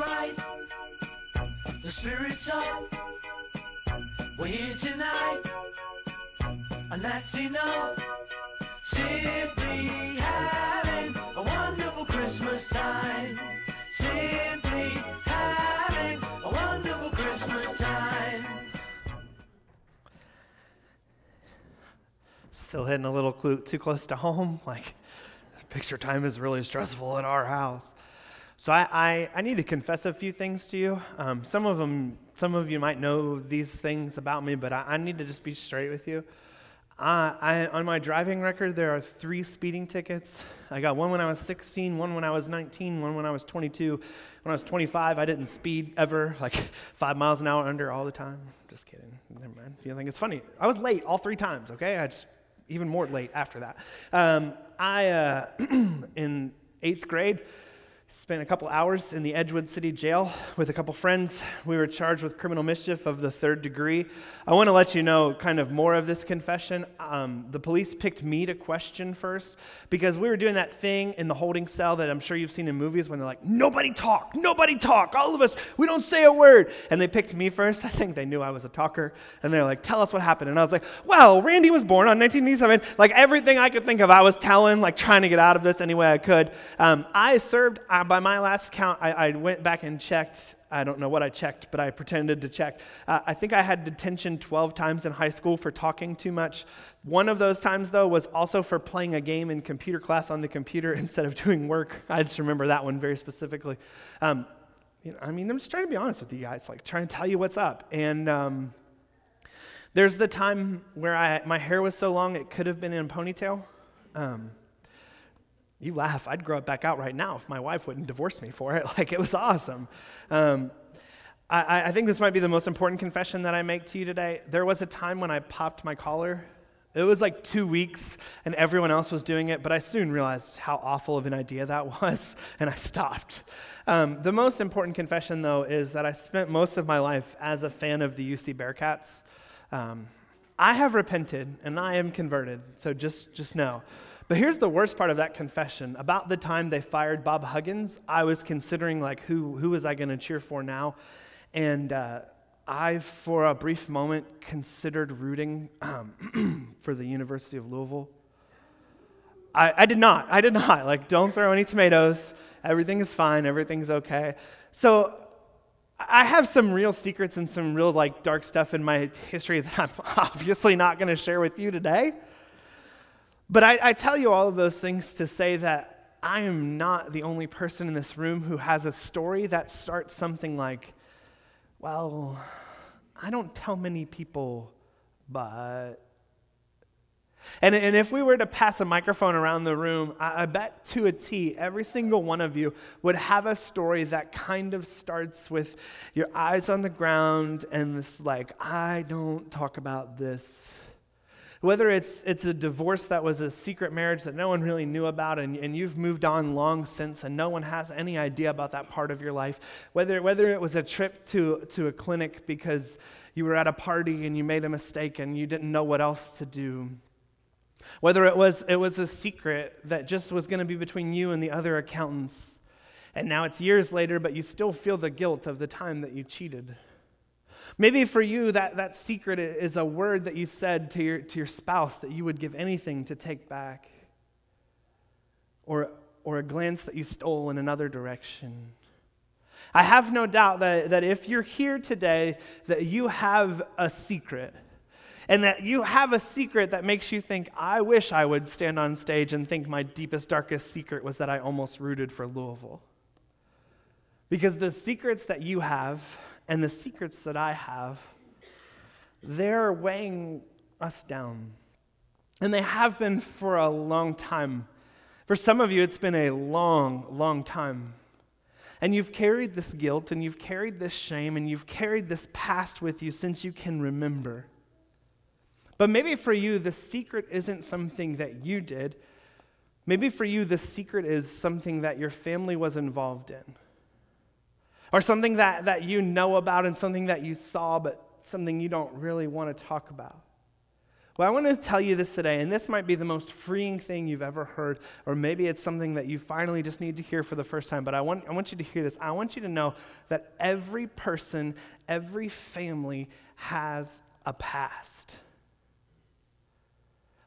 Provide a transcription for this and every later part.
right. The spirit's up. We're here tonight. And that's enough. Simply having a wonderful Christmas time. Simply having a wonderful Christmas time. Still hitting a little too close to home. Like, picture time is really stressful at our house. So I, I, I need to confess a few things to you. Um, some of them, some of you might know these things about me, but I, I need to just be straight with you. Uh, I, on my driving record, there are three speeding tickets. I got one when I was 16, one when I was 19, one when I was 22. When I was 25, I didn't speed ever, like five miles an hour under all the time. Just kidding. Never mind. You think it's funny? I was late all three times. Okay, I just even more late after that. Um, I uh, in eighth grade spent a couple hours in the Edgewood City Jail with a couple friends. We were charged with criminal mischief of the third degree. I want to let you know kind of more of this confession. Um, the police picked me to question first because we were doing that thing in the holding cell that I'm sure you've seen in movies when they're like, nobody talk, nobody talk, all of us, we don't say a word. And they picked me first. I think they knew I was a talker. And they're like, tell us what happened. And I was like, well, Randy was born on 1987. Like everything I could think of, I was telling, like trying to get out of this any way I could. Um, I served, uh, by my last count, I, I, went back and checked. I don't know what I checked, but I pretended to check. Uh, I think I had detention 12 times in high school for talking too much. One of those times, though, was also for playing a game in computer class on the computer instead of doing work. I just remember that one very specifically. Um, you know, I mean, I'm just trying to be honest with you guys, like trying to tell you what's up. And um, there's the time where I, my hair was so long it could have been in a ponytail. Um, you laugh. I'd grow it back out right now if my wife wouldn't divorce me for it. Like, it was awesome. Um, I, I think this might be the most important confession that I make to you today. There was a time when I popped my collar. It was like two weeks, and everyone else was doing it, but I soon realized how awful of an idea that was, and I stopped. Um, the most important confession, though, is that I spent most of my life as a fan of the UC Bearcats. Um, I have repented, and I am converted, so just, just know. But here's the worst part of that confession. About the time they fired Bob Huggins, I was considering like who who was I going to cheer for now, and uh, I, for a brief moment, considered rooting um, for the University of Louisville. I, I did not. I did not. Like, don't throw any tomatoes. Everything is fine. Everything's okay. So I have some real secrets and some real like dark stuff in my history that I'm obviously not going to share with you today. But I, I tell you all of those things to say that I am not the only person in this room who has a story that starts something like, well, I don't tell many people, but. And, and if we were to pass a microphone around the room, I, I bet to a T, every single one of you would have a story that kind of starts with your eyes on the ground and this, like, I don't talk about this whether it's, it's a divorce that was a secret marriage that no one really knew about and, and you've moved on long since and no one has any idea about that part of your life, whether, whether it was a trip to, to a clinic because you were at a party and you made a mistake and you didn't know what else to do, whether it was, it was a secret that just was going to be between you and the other accountants, and now it's years later, but you still feel the guilt of the time that you cheated. Maybe for you, that, that secret is a word that you said to your, to your spouse that you would give anything to take back, or, or a glance that you stole in another direction. I have no doubt that, that if you're here today, that you have a secret. And that you have a secret that makes you think, I wish I would stand on stage and think my deepest, darkest secret was that I almost rooted for Louisville. Because the secrets that you have and the secrets that I have, they're weighing us down. And they have been for a long time. For some of you, it's been a long, long time. And you've carried this guilt and you've carried this shame and you've carried this past with you since you can remember. But maybe for you, the secret isn't something that you did. Maybe for you, the secret is something that your family was involved in or something that, that you know about and something that you saw, but something you don't really want to talk about. Well, I want to tell you this today, and this might be the most freeing thing you've ever heard, or maybe it's something that you finally just need to hear for the first time. But I want, I want you to hear this. I want you to know that every person, every family has a past.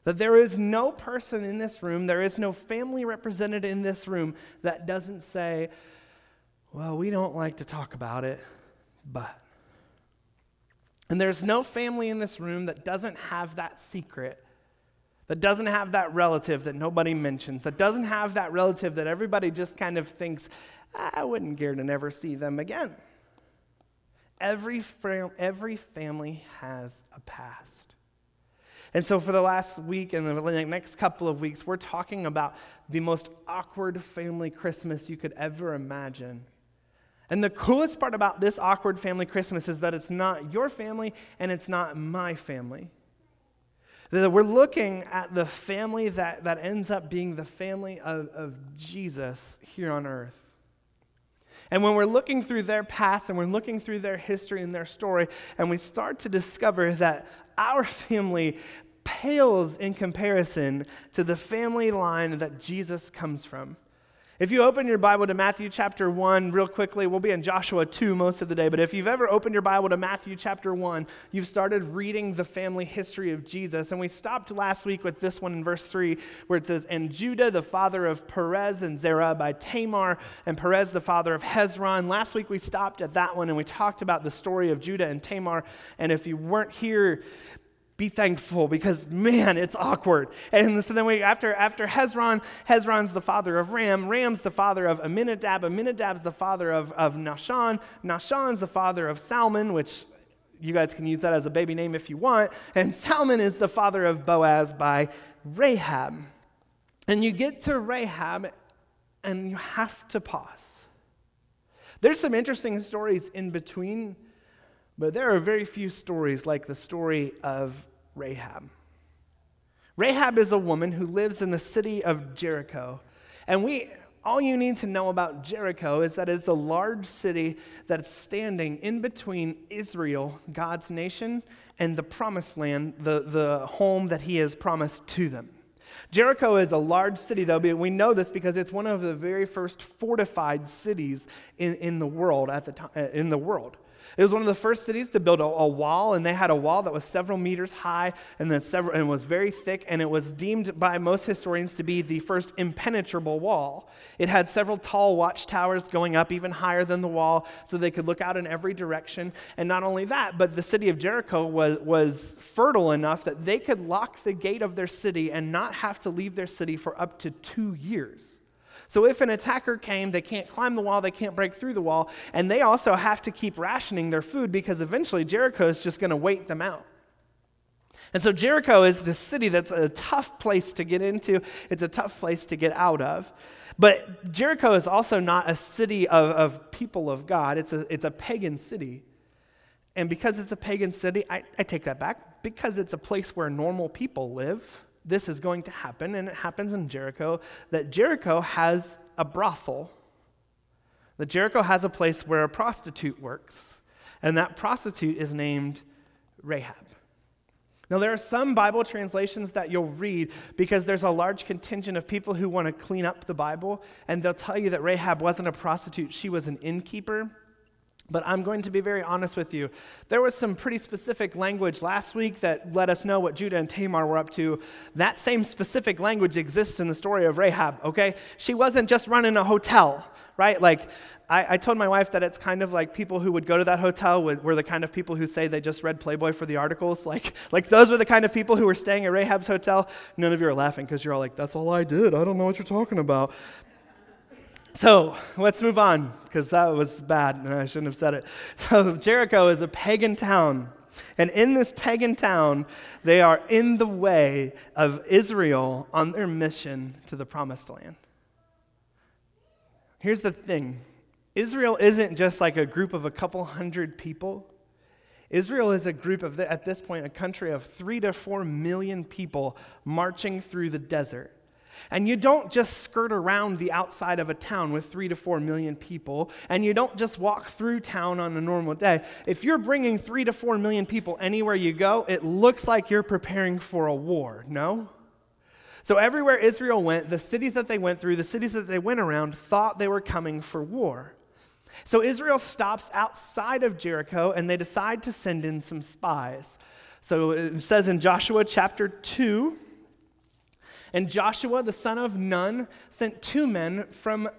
That there is no person in this room, there is no family represented in this room that doesn't say, well, we don't like to talk about it, but. And there's no family in this room that doesn't have that secret, that doesn't have that relative that nobody mentions, that doesn't have that relative that everybody just kind of thinks, I wouldn't care to never see them again. Every, fam- every family has a past. And so, for the last week and the next couple of weeks, we're talking about the most awkward family Christmas you could ever imagine. And the coolest part about this awkward family Christmas is that it's not your family and it's not my family. That we're looking at the family that, that ends up being the family of, of Jesus here on earth. And when we're looking through their past and we're looking through their history and their story, and we start to discover that our family pales in comparison to the family line that Jesus comes from. If you open your Bible to Matthew chapter 1 real quickly, we'll be in Joshua 2 most of the day, but if you've ever opened your Bible to Matthew chapter 1, you've started reading the family history of Jesus. And we stopped last week with this one in verse 3 where it says, And Judah, the father of Perez and Zerah by Tamar, and Perez, the father of Hezron. Last week we stopped at that one and we talked about the story of Judah and Tamar. And if you weren't here, be thankful because man it's awkward. And so then we after after hezron hezron's the father of ram ram's the father of aminadab aminadab's the father of, of nahshon nahshon's the father of salmon which you guys can use that as a baby name if you want. And salmon is the father of boaz by rahab. And you get to rahab and you have to pause. There's some interesting stories in between but there are very few stories like the story of Rahab. Rahab is a woman who lives in the city of Jericho. And we all you need to know about Jericho is that it's a large city that's standing in between Israel, God's nation, and the promised land, the, the home that he has promised to them. Jericho is a large city, though, we know this because it's one of the very first fortified cities in, in the world at the time, uh, in the world. It was one of the first cities to build a, a, wall, and they had a wall that was several meters high and, then several, and was very thick, and it was deemed by most historians to be the first impenetrable wall. It had several tall watchtowers going up even higher than the wall so they could look out in every direction. And not only that, but the city of Jericho was, was fertile enough that they could lock the gate of their city and not have to leave their city for up to two years. So if an attacker came, they can't climb the wall, they can't break through the wall, and they also have to keep rationing their food because eventually Jericho is just going to wait them out. And so Jericho is this city that's a tough place to get into, it's a tough place to get out of. But Jericho is also not a city of, of people of God, it's a, it's a pagan city. And because it's a pagan city, I, I take that back, because it's a place where normal people live this is going to happen, and it happens in Jericho, that Jericho has a brothel. That Jericho has a place where a prostitute works, and that prostitute is named Rahab. Now, there are some Bible translations that you'll read because there's a large contingent of people who want to clean up the Bible, and they'll tell you that Rahab wasn't a prostitute, she was an innkeeper. But I'm going to be very honest with you. There was some pretty specific language last week that let us know what Judah and Tamar were up to. That same specific language exists in the story of Rahab, okay? She wasn't just running a hotel, right? Like, I, I told my wife that it's kind of like people who would go to that hotel were the kind of people who say they just read Playboy for the articles. Like, like those were the kind of people who were staying at Rahab's hotel. None of you are laughing because you're all like, that's all I did. I don't know what you're talking about. So let's move on because that was bad and I shouldn't have said it. So Jericho is a pagan town. And in this pagan town, they are in the way of Israel on their mission to the promised land. Here's the thing Israel isn't just like a group of a couple hundred people. Israel is a group of, at this point, a country of three to four million people marching through the desert. And you don't just skirt around the outside of a town with three to four million people, and you don't just walk through town on a normal day. If you're bringing three to four million people anywhere you go, it looks like you're preparing for a war, no? So, everywhere Israel went, the cities that they went through, the cities that they went around, thought they were coming for war. So, Israel stops outside of Jericho and they decide to send in some spies. So, it says in Joshua chapter 2, and Joshua, the son of Nun, sent two men from.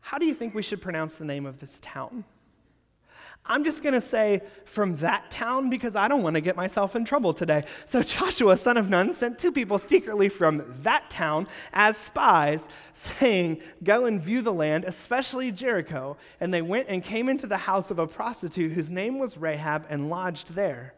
How do you think we should pronounce the name of this town? I'm just going to say from that town because I don't want to get myself in trouble today. So Joshua, son of Nun, sent two people secretly from that town as spies, saying, Go and view the land, especially Jericho. And they went and came into the house of a prostitute whose name was Rahab and lodged there.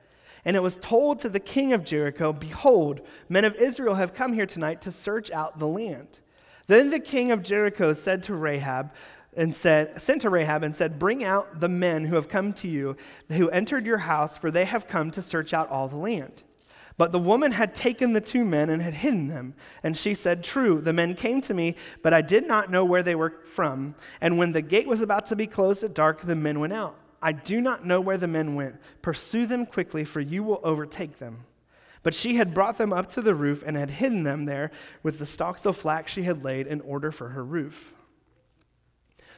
And it was told to the king of Jericho, Behold, men of Israel have come here tonight to search out the land. Then the king of Jericho said to Rahab, and said, sent to Rahab and said, Bring out the men who have come to you, who entered your house, for they have come to search out all the land. But the woman had taken the two men and had hidden them. And she said, True, the men came to me, but I did not know where they were from. And when the gate was about to be closed at dark, the men went out. I do not know where the men went. Pursue them quickly, for you will overtake them. But she had brought them up to the roof and had hidden them there with the stalks of flax she had laid in order for her roof.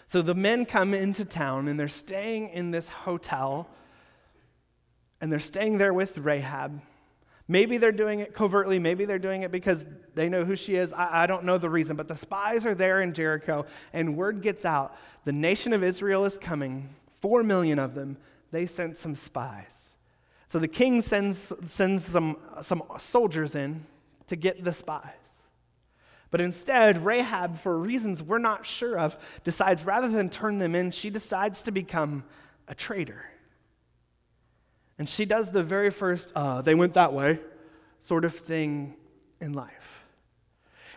So the men come into town and they're staying in this hotel and they're staying there with Rahab. Maybe they're doing it covertly. Maybe they're doing it because they know who she is. I, I, don't know the reason. But the spies are there in Jericho, and word gets out the nation of Israel is coming. Four million of them, they sent some spies. So the king sends, sends some, some soldiers in to get the spies. But instead, Rahab, for reasons we're not sure of, decides rather than turn them in, she decides to become a traitor. And she does the very first, uh, they went that way sort of thing in life.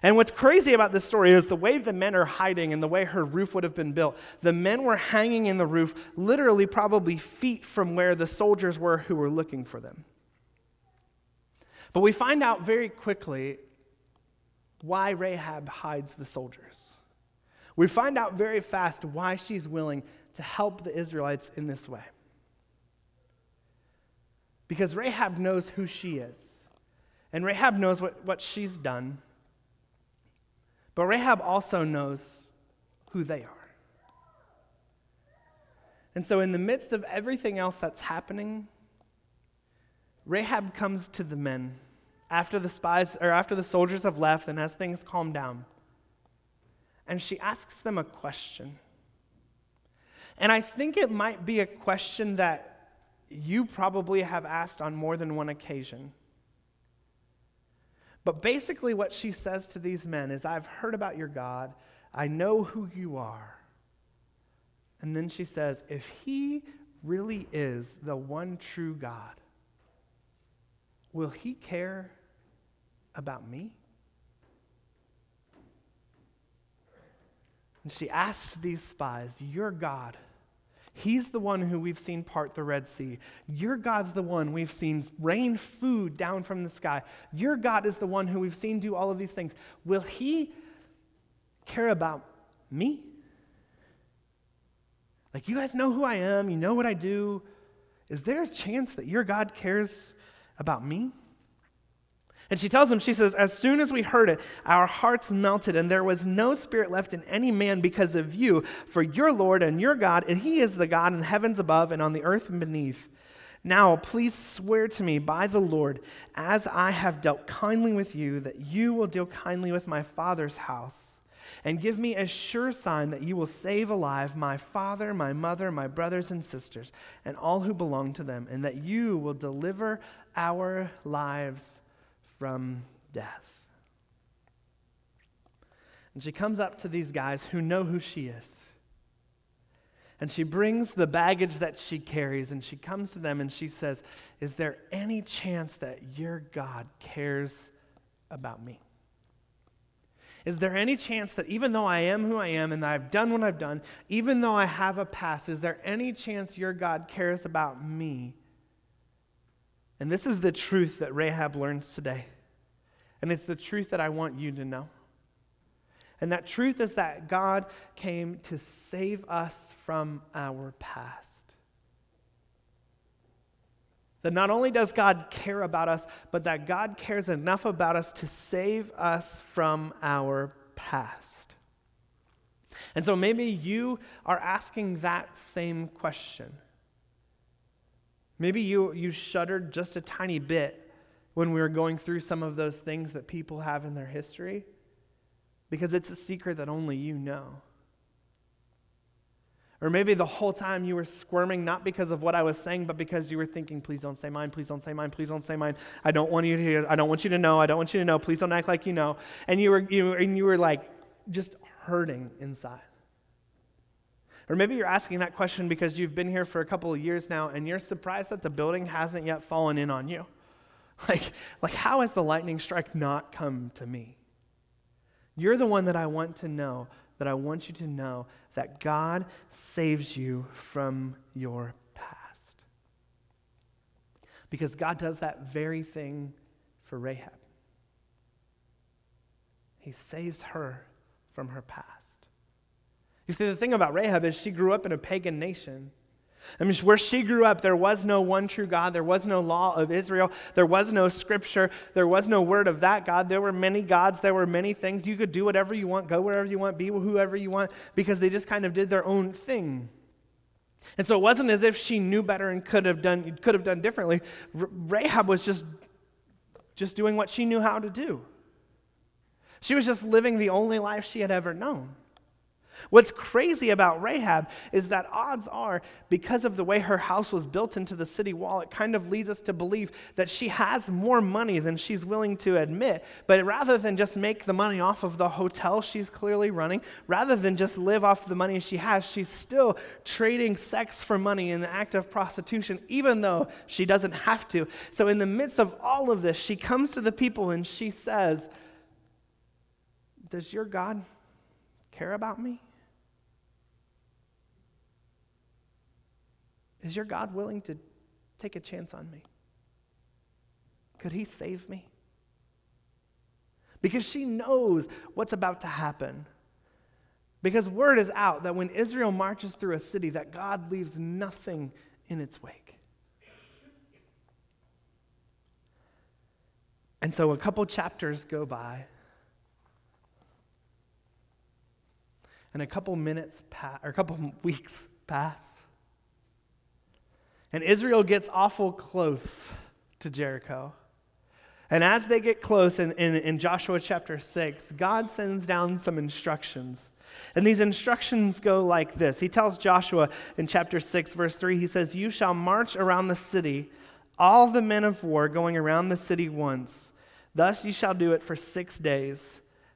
And what's crazy about this story is the way the men are hiding and the way her roof would have been built. The men were hanging in the roof, literally, probably feet from where the soldiers were who were looking for them. But we find out very quickly why Rahab hides the soldiers. We find out very fast why she's willing to help the Israelites in this way. Because Rahab knows who she is, and Rahab knows what, what she's done. But Rahab also knows who they are. And so, in the midst of everything else that's happening, Rahab comes to the men after the spies or after the soldiers have left and as things calm down. And she asks them a question. And I think it might be a question that you probably have asked on more than one occasion. But basically, what she says to these men is, I've heard about your God, I know who you are. And then she says, If he really is the one true God, will he care about me? And she asks these spies, Your God He's the one who we've seen part the Red Sea. Your God's the one we've seen rain food down from the sky. Your God is the one who we've seen do all of these things. Will He care about me? Like, you guys know who I am, you know what I do. Is there a chance that your God cares about me? And she tells him, she says, As soon as we heard it, our hearts melted, and there was no spirit left in any man because of you. For your Lord and your God, and He is the God in the heavens above and on the earth beneath. Now, please swear to me by the Lord, as I have dealt kindly with you, that you will deal kindly with my father's house. And give me a sure sign that you will save alive my father, my mother, my brothers and sisters, and all who belong to them, and that you will deliver our lives from death. And she comes up to these guys who know who she is. And she brings the baggage that she carries and she comes to them and she says, Is there any chance that your God cares about me? Is there any chance that even though I am who I am and that I've done what I've done, even though I have a past, is there any chance your God cares about me and this is the truth that Rahab learns today. And it's the truth that I want you to know. And that truth is that God came to save us from our past. That not only does God care about us, but that God cares enough about us to save us from our past. And so maybe you are asking that same question. Maybe you, you shuddered just a tiny bit when we were going through some of those things that people have in their history because it's a secret that only you know. Or maybe the whole time you were squirming, not because of what I was saying, but because you were thinking, please don't say mine, please don't say mine, please don't say mine. I don't want you to hear, I don't want you to know, I don't want you to know, please don't act like you know. And you were, you, and you were like just hurting inside. Or maybe you're asking that question because you've been here for a couple of years now and you're surprised that the building hasn't yet fallen in on you. Like, like how has the lightning strike not come to me? You're the one that I want to know, that I want you to know that God saves you from your past. Because God does that very thing for Rahab. He saves her from her past. You see, the thing about Rahab is she grew up in a pagan nation. I mean, where she grew up, there was no one true God. There was no law of Israel. There was no scripture. There was no word of that God. There were many gods. There were many things. You could do whatever you want, go wherever you want, be whoever you want, because they just kind of did their own thing. And so it wasn't as if she knew better and could have done, could have done differently. Rahab was just, just doing what she knew how to do. She was just living the only life she had ever known. What's crazy about Rahab is that odds are, because of the way her house was built into the city wall, it kind of leads us to believe that she has more money than she's willing to admit. But rather than just make the money off of the hotel she's clearly running, rather than just live off the money she has, she's still trading sex for money in the act of prostitution, even though she doesn't have to. So, in the midst of all of this, she comes to the people and she says, Does your God care about me? Is your God willing to take a chance on me? Could he save me? Because she knows what's about to happen. Because word is out that when Israel marches through a city that God leaves nothing in its wake. And so a couple chapters go by. And a couple minutes or a couple weeks pass. And Israel gets awful close to Jericho. And as they get close in, in, in, Joshua chapter 6, God sends down some instructions. And these instructions go like this He tells Joshua in chapter 6, verse 3, he says, You shall march around the city, all the men of war going around the city once. Thus you shall do it for six days.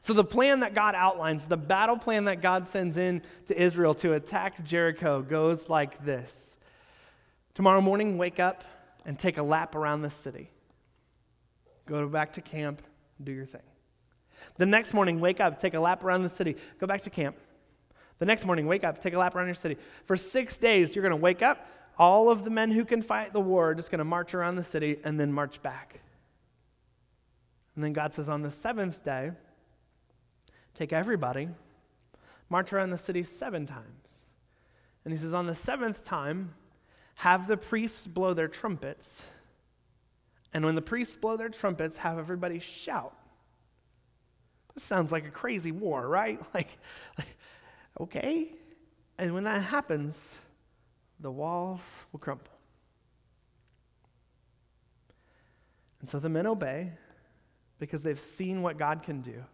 So, the plan that God outlines, the battle plan that God sends in to Israel to attack Jericho, goes like this Tomorrow morning, wake up and take a lap around the city. Go back to camp, do your thing. The next morning, wake up, take a lap around the city, go back to camp. The next morning, wake up, take a lap around your city. For six days, you're going to wake up. All of the men who can fight the war are just going to march around the city and then march back. And then God says, on the seventh day, Take everybody, march around the city seven times. And he says, On the seventh time, have the priests blow their trumpets. And when the priests blow their trumpets, have everybody shout. This sounds like a crazy war, right? Like, like okay. And when that happens, the walls will crumble. And so the men obey because they've seen what God can do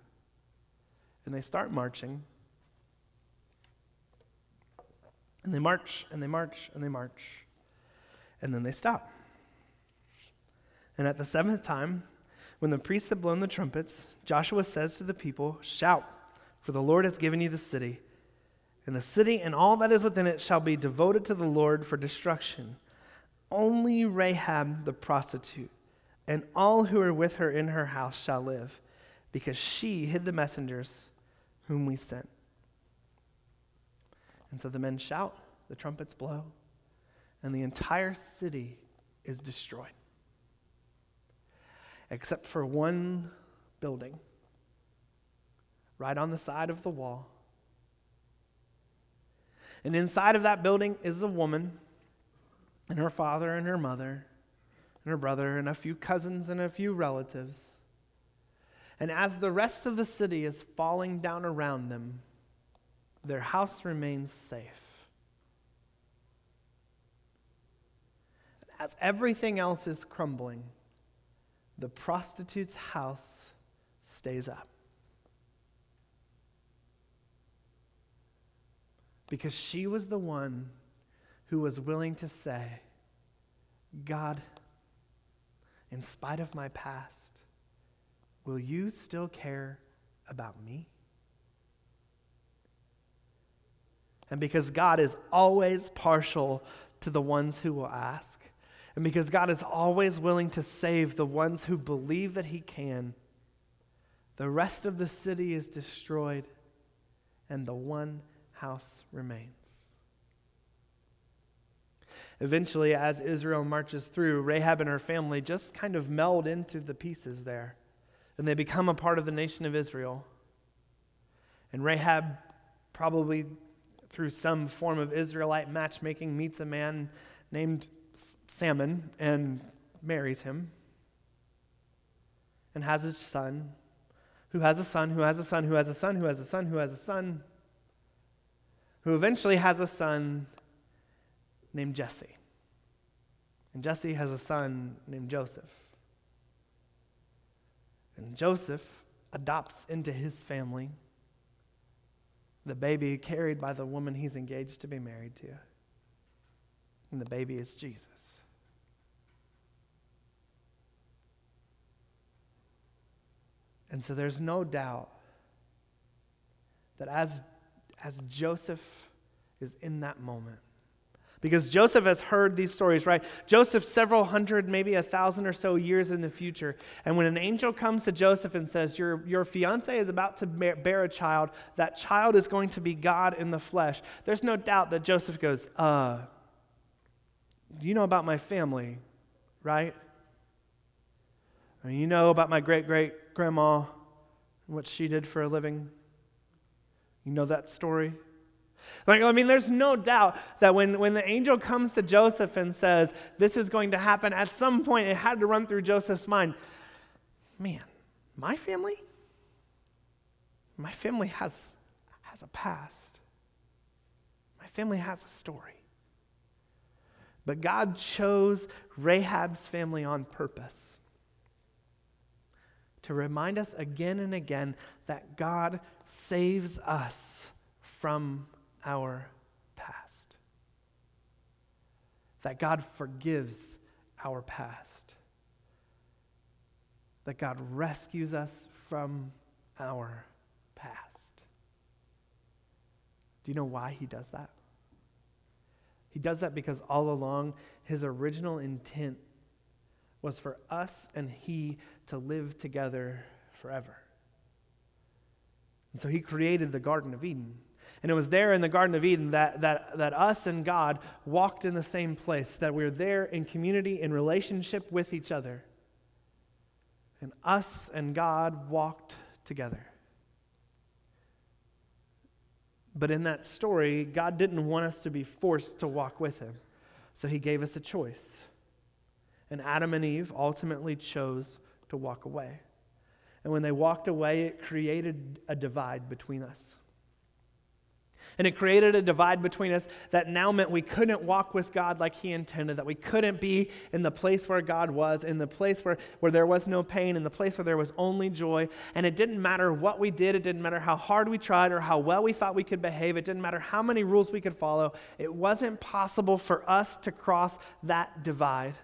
and they start marching. And they march and they march and they march. And then they stop. And at the seventh time, when the priests had blown the trumpets, Joshua says to the people, Shout, for the Lord has given you the city. And the city and all that is within it shall be devoted to the Lord for destruction. Only Rahab the prostitute and all who are with her in her house shall live, because she hid the messengers whom we sent. And so the men shout, the trumpets blow, and the entire city is destroyed. Except for one building, right on the side of the wall. And inside of that building is a woman and her father and her mother and her brother and a few cousins and a few relatives. And as the rest of the city is falling down around them, their house remains safe. As everything else is crumbling, the prostitute's house stays up. Because she was the one who was willing to say, God, in spite of my past, will you still care about me? And because God is always partial to the ones who will ask, and because God is always willing to save the ones who believe that He can, the rest of the city is destroyed, and the one house remains. Eventually, as Israel marches through, Rahab and her family just kind of meld into the pieces there, and they become a part of the nation of Israel. And Rahab, probably through some form of Israelite matchmaking, meets a man named Salmon and marries him and has a son who has a son who has a son who has a son who has a son who has a son who eventually has a son named Jesse. And Jesse has a son named Joseph. And Joseph adopts into his family the baby carried by the woman he's engaged to be married to. And the baby is Jesus. And so there's no doubt that as, as Joseph is in that moment, because Joseph has heard these stories, right? Joseph, several hundred, maybe a thousand or so years in the future. And when an angel comes to Joseph and says, Your, your fiance is about to bear a child, that child is going to be God in the flesh, there's no doubt that Joseph goes, Uh, you know about my family, right? I mean, you know about my great great grandma and what she did for a living. You know that story? Like, I mean, there's no doubt that when, when the angel comes to Joseph and says, This is going to happen, at some point it had to run through Joseph's mind man, my family? My family has, has a past. My family has a story. But God chose Rahab's family on purpose to remind us again and again that God saves us from our past. That God forgives our past. That God rescues us from our past. Do you know why He does that? He does that because all along, His original intent was for us and He to live together forever. And so He created the Garden of Eden. And it was there in the Garden of Eden that, that, that us and God walked in the same place, that we we're there in community, in relationship with each other. And us and God walked together. But in that story, God didn't want us to be forced to walk with Him. So He gave us a choice. And Adam and Eve ultimately chose to walk away. And when they walked away, it created a divide between us. And it created a divide between us that now meant we couldn't walk with God like He intended, that we couldn't be in the place where God was, in the place where, where there was no pain, in the place where there was only joy. And it didn't matter what we did, it didn't matter how hard we tried or how well we thought we could behave, it didn't matter how many rules we could follow. It wasn't possible for us to cross that divide.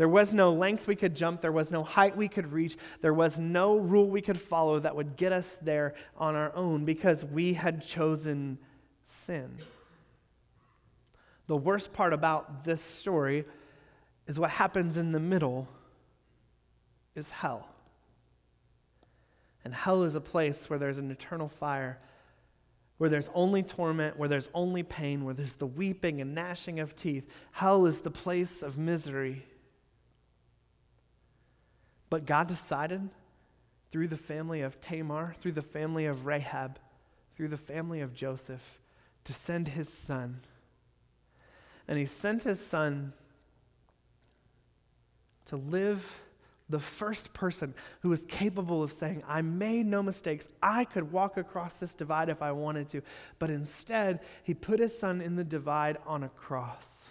There was no length we could jump. There was no height we could reach. There was no rule we could follow that would get us there on our own because we had chosen sin. The worst part about this story is what happens in the middle is hell. And hell is a place where there's an eternal fire, where there's only torment, where there's only pain, where there's the weeping and gnashing of teeth. Hell is the place of misery. But God decided through the family of Tamar, through the family of Rahab, through the family of Joseph, to send his son. And he sent his son to live the first person who was capable of saying, I made no mistakes. I could walk across this divide if I wanted to. But instead, he put his son in the divide on a cross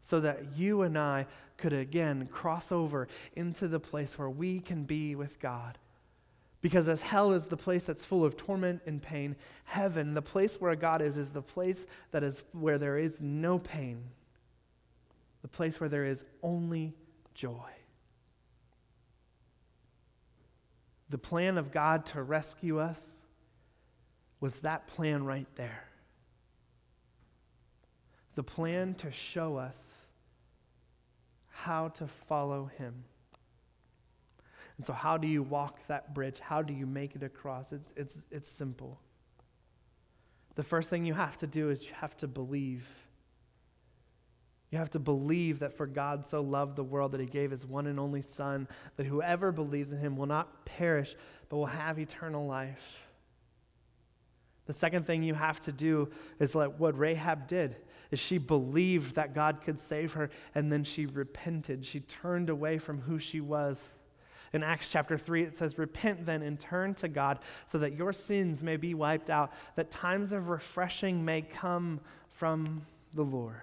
so that you and I could again cross over into the place where we can be with God. Because as hell is the place that's full of torment and pain, heaven, the place where God is, is the place that is where there is no pain, the place where there is only joy. The plan of God to rescue us was that plan right there. The plan to show us how to follow Him. And so, how do you walk that bridge? How do you make it across? It's, it's, it's simple. The first thing you have to do is you have to believe. You have to believe that for God so loved the world that he gave his one and only Son, that whoever believes in him will not perish, but will have eternal life. The second thing you have to do is like what Rahab did is she believed that God could save her and then she repented. She turned away from who she was. In Acts chapter 3, it says, Repent then and turn to God so that your sins may be wiped out, that times of refreshing may come from the Lord.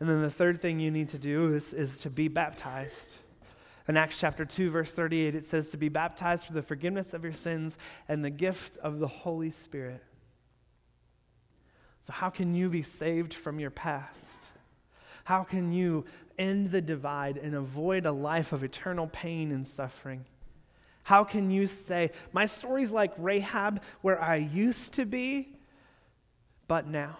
And then the third thing you need to do is, is to be baptized. In Acts chapter 2, verse 38, it says to be baptized for the forgiveness of your sins and the gift of the Holy Spirit. So, how can you be saved from your past? How can you end the divide and avoid a life of eternal pain and suffering? How can you say, My story's like Rahab, where I used to be, but now?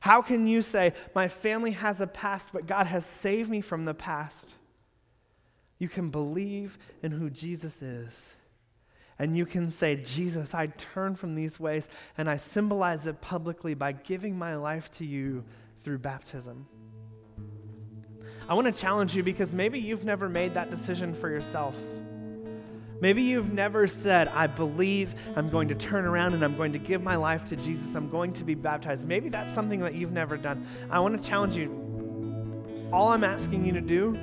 How can you say, My family has a past, but God has saved me from the past? You can believe in who Jesus is. And you can say, Jesus, I turn from these ways, and I symbolize it publicly by giving my life to you through baptism. I want to challenge you because maybe you've never made that decision for yourself. Maybe you've never said, I believe I'm going to turn around and I'm going to give my life to Jesus. I'm going to be baptized. Maybe that's something that you've never done. I want to challenge you. All I'm asking you to do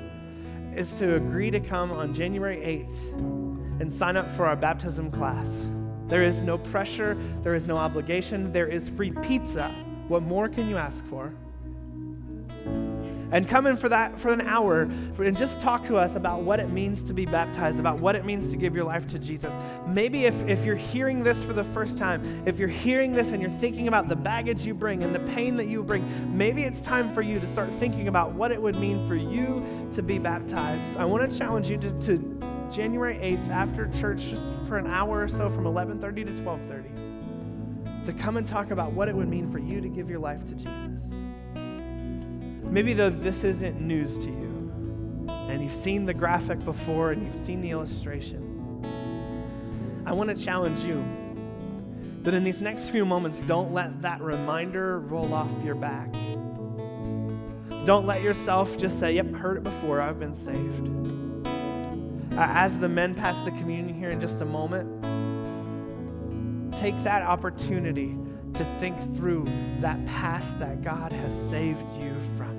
is to agree to come on January 8th and sign up for our baptism class. There is no pressure, there is no obligation, there is free pizza. What more can you ask for? and come in for that for an hour and just talk to us about what it means to be baptized about what it means to give your life to jesus maybe if, if you're hearing this for the first time if you're hearing this and you're thinking about the baggage you bring and the pain that you bring maybe it's time for you to start thinking about what it would mean for you to be baptized i want to challenge you to, to january 8th after church just for an hour or so from 11.30 to 12.30 to come and talk about what it would mean for you to give your life to jesus Maybe though this isn't news to you, and you've seen the graphic before and you've seen the illustration, I want to challenge you that in these next few moments, don't let that reminder roll off your back. Don't let yourself just say, Yep, heard it before, I've been saved. As the men pass the communion here in just a moment, take that opportunity to think through that past that God has saved you from.